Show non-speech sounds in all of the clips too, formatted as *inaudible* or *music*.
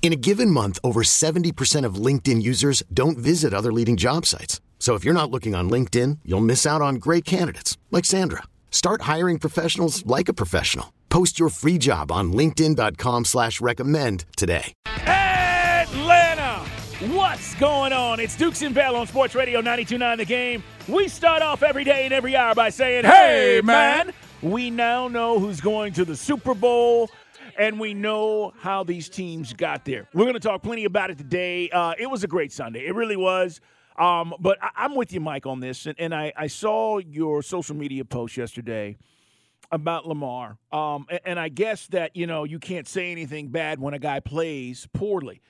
In a given month, over 70% of LinkedIn users don't visit other leading job sites. So if you're not looking on LinkedIn, you'll miss out on great candidates like Sandra. Start hiring professionals like a professional. Post your free job on LinkedIn.com slash recommend today. Hey, Atlanta! What's going on? It's Dukes and Bell on Sports Radio 92.9 The Game. We start off every day and every hour by saying, Hey, man! We now know who's going to the Super Bowl and we know how these teams got there. We're going to talk plenty about it today. Uh, it was a great Sunday. It really was. Um, but I- am with you, Mike, on this. And, and I-, I, saw your social media post yesterday about Lamar. Um, and, and, I guess that, you know, you can't say anything bad when a guy plays poorly.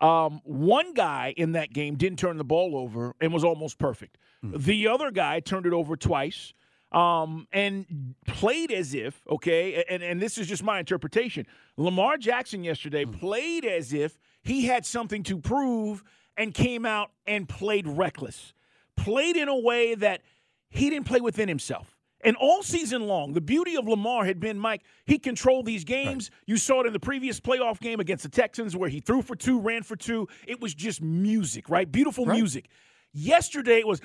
Um, one guy in that game didn't turn the ball over and was almost perfect. Mm. The other guy turned it over twice um, and played as if, okay, and, and this is just my interpretation. Lamar Jackson yesterday mm. played as if he had something to prove and came out and played reckless, played in a way that he didn't play within himself. And all season long, the beauty of Lamar had been, Mike, he controlled these games. Right. You saw it in the previous playoff game against the Texans where he threw for two, ran for two. It was just music, right? Beautiful right. music. Yesterday, it was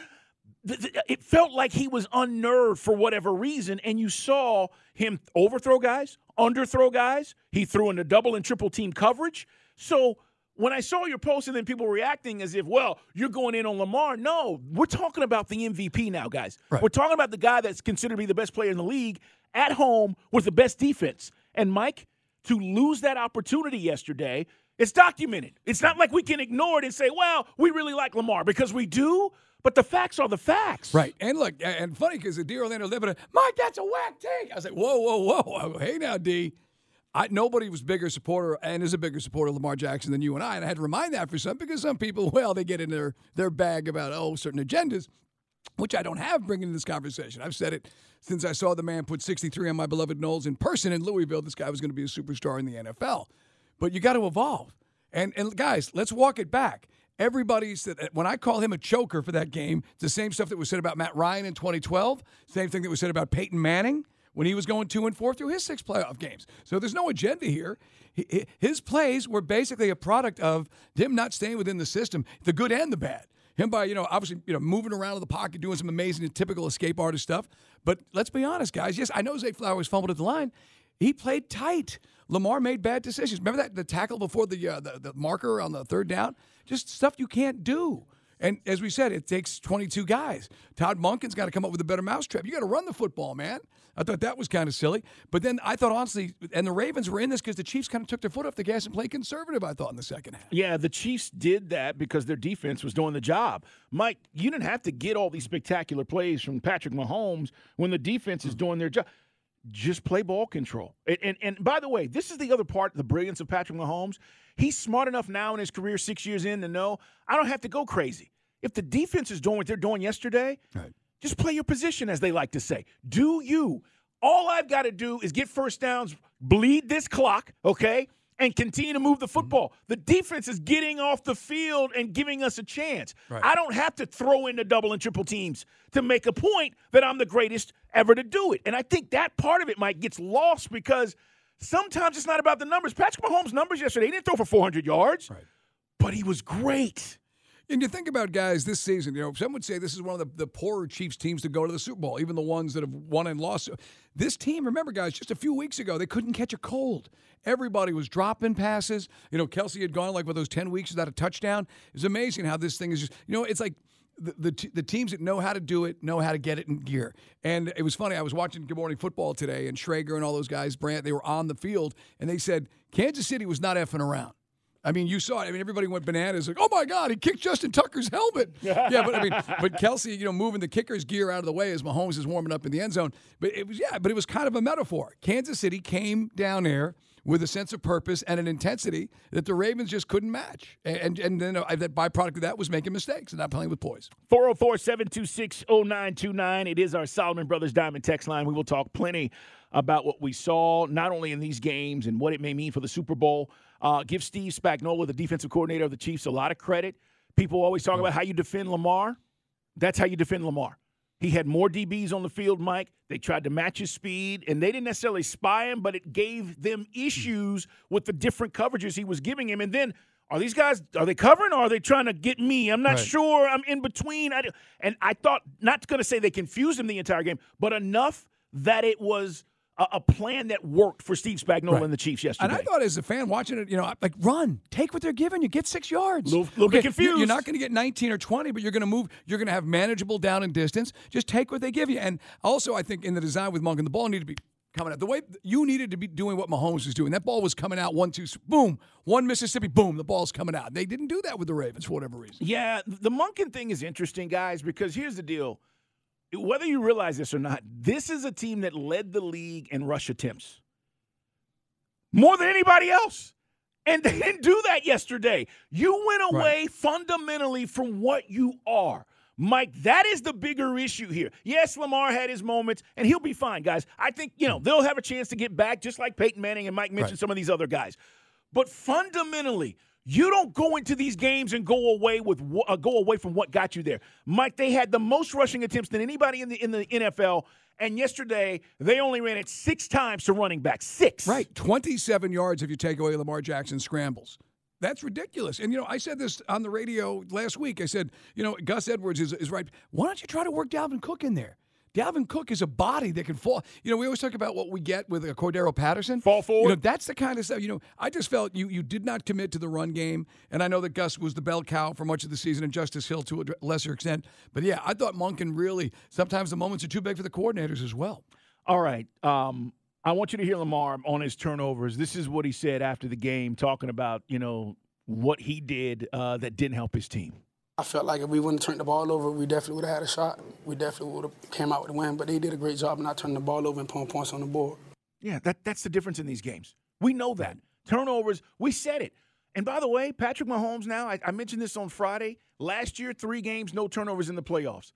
it felt like he was unnerved for whatever reason, and you saw him overthrow guys, underthrow guys. He threw into double and triple team coverage. So when I saw your post and then people reacting as if, well, you're going in on Lamar. No, we're talking about the MVP now, guys. Right. We're talking about the guy that's considered to be the best player in the league at home with the best defense. And Mike, to lose that opportunity yesterday, it's documented. It's not like we can ignore it and say, well, we really like Lamar because we do. But the facts are the facts. Right. And look, and funny because the dear Orlando Liberty, Mike, that's a whack take. I was like, whoa, whoa, whoa. Hey now, D. I, nobody was bigger supporter and is a bigger supporter of Lamar Jackson than you and I. And I had to remind that for some because some people, *laughs* well, they get in their, their bag about, oh, certain agendas, which I don't have bringing in this conversation. I've said it since I saw the man put 63 on my beloved Noles in person in Louisville. This guy was going to be a superstar in the NFL. But you got to evolve. And, and guys, let's walk it back. Everybody said uh, when I call him a choker for that game, it's the same stuff that was said about Matt Ryan in 2012, same thing that was said about Peyton Manning when he was going two and four through his six playoff games. So there's no agenda here. His plays were basically a product of him not staying within the system, the good and the bad. Him by you know obviously you know moving around in the pocket, doing some amazing and typical escape artist stuff. But let's be honest, guys. Yes, I know Zay Flowers fumbled at the line. He played tight. Lamar made bad decisions. Remember that the tackle before the, uh, the the marker on the third down? Just stuff you can't do. And as we said, it takes 22 guys. Todd Monken's got to come up with a better mousetrap. You got to run the football, man. I thought that was kind of silly. But then I thought, honestly, and the Ravens were in this because the Chiefs kind of took their foot off the gas and played conservative, I thought, in the second half. Yeah, the Chiefs did that because their defense was doing the job. Mike, you didn't have to get all these spectacular plays from Patrick Mahomes when the defense is doing their job just play ball control. And, and, and by the way, this is the other part, the brilliance of Patrick Mahomes. He's smart enough now in his career, six years in, to know I don't have to go crazy. If the defense is doing what they're doing yesterday, right. just play your position, as they like to say. Do you? All I've got to do is get first downs, bleed this clock, okay? And continue to move the mm-hmm. football. The defense is getting off the field and giving us a chance. Right. I don't have to throw in the double and triple teams to make a point that I'm the greatest ever to do it. And I think that part of it might gets lost because sometimes it's not about the numbers. Patrick Mahomes' numbers yesterday, he didn't throw for 400 yards, right. but he was great. And you think about guys this season, you know, some would say this is one of the, the poorer Chiefs teams to go to the Super Bowl, even the ones that have won and lost. This team, remember, guys, just a few weeks ago, they couldn't catch a cold. Everybody was dropping passes. You know, Kelce had gone like with those 10 weeks without a touchdown. It's amazing how this thing is just, you know, it's like the, the, the teams that know how to do it know how to get it in gear. And it was funny. I was watching Good Morning Football today, and Schrager and all those guys, Brandt, they were on the field, and they said Kansas City was not effing around. I mean, you saw it. I mean, everybody went bananas. Like, oh my God, he kicked Justin Tucker's helmet. *laughs* yeah, but I mean, but Kelce, you know, moving the kicker's gear out of the way as Mahomes is warming up in the end zone. But it was, yeah, but it was kind of a metaphor. Kansas City came down there with a sense of purpose and an intensity that the Ravens just couldn't match. And and then uh, that byproduct of that was making mistakes and not playing with poise. 404 726 0929. It is our Solomon Brothers Diamond text line. We will talk plenty about what we saw, not only in these games and what it may mean for the Super Bowl. Uh, give Steve Spagnuolo, the defensive coordinator of the Chiefs, a lot of credit. People always talk about how you defend Lamar. That's how you defend Lamar. He had more DBs on the field, Mike. They tried to match his speed, and they didn't necessarily spy him, but it gave them issues with the different coverages he was giving him. And then, are these guys are they covering or are they trying to get me? I'm not Right. sure. I'm in between. I, and I thought not going to say they confused him the entire game, but enough that it was a, a plan that worked for Steve Spagnuolo Right. and the Chiefs yesterday. And I thought as a fan watching it, you know, like run, take what they're giving you, get six yards. Little- little bit you're- confused. You're not going to get 19 or 20, but you're going to move. You're going to have manageable down and distance. Just take what they give you. And also, I think in the design with Monk, and the ball needed to be coming out the way you needed to be doing what Mahomes was doing. That ball was coming out one, two, boom, one Mississippi, boom, the ball's coming out. They didn't do that with the Ravens for whatever reason. Yeah, the Monken thing is interesting, guys, because here's the deal. Whether you realize this or not, this is a team that led the league in rush attempts more than anybody else. And they didn't do that yesterday. You went away fundamentally from what you are. Mike, that is the bigger issue here. Yes, Lamar had his moments, and he'll be fine, guys. I think, you know, they'll have a chance to get back, just like Peyton Manning and Mike mentioned Right. some of these other guys. But fundamentally, you don't go into these games and go away with uh, go away from what got you there. Mike, they had the most rushing attempts than anybody in the in the NFL, and yesterday they only ran it six times to running back. Six. Right. 27 yards if you take away Lamar Jackson scrambles. That's ridiculous. And, you know, I said this on the radio last week. I said, you know, Gus Edwards is, is right. Why don't you try to work Dalvin Cook in there? Dalvin Cook is a body that can fall. You know, we always talk about what we get with a Cordarrelle Patterson. Fall forward. You know, that's the kind of stuff. You know, I just felt you you did not commit to the run game, and I know that Gus was the bell cow for much of the season, and Justice Hill to a lesser extent. But yeah, I thought Monken really sometimes the moments are too big for the coordinators as well. All right. Um, I want you to hear Lamar on his turnovers. This is what he said after the game, talking about you know what he did uh, that didn't help his team. I felt like if we wouldn't have turned the ball over, we definitely would have had a shot. We definitely would have came out with a win. But they did a great job of not turning the ball over and putting points on the board. Yeah, that, that's the difference in these games. We know that. Turnovers, we said it. And by the way, Patrick Mahomes now, I, I mentioned this on Friday. Last year, three games, no turnovers in the playoffs.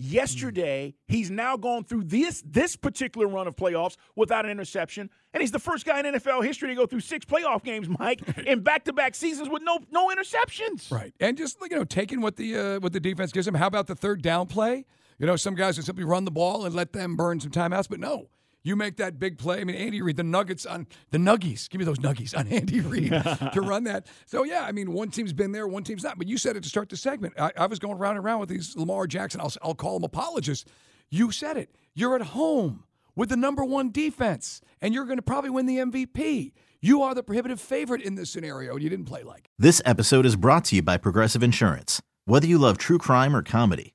Yesterday, he's now gone through this this particular run of playoffs without an interception, and he's the first guy in NFL history to go through six playoff games, Mike, *laughs* in back-to-back seasons with no no interceptions. Right, and just you know, taking what the uh, what the defense gives him. How about the third down play? You know, some guys will simply run the ball and let them burn some timeouts, but no. You make that big play. I mean, Andy Reid, the Nuggets on the Nuggies. Give me those Nuggies on *laughs* Andy Reid *laughs* to run that. So yeah, I mean, one team's been there, one team's not. But you said it to start the segment. I, I was going round and round with these Lamar Jackson. I'll, I'll call them apologists. You said it. You're at home with the number one defense, and you're going to probably win the MVP. You are the prohibitive favorite in this scenario, and you didn't play like. it. This episode is brought to you by Progressive Insurance. Whether you love true crime or comedy,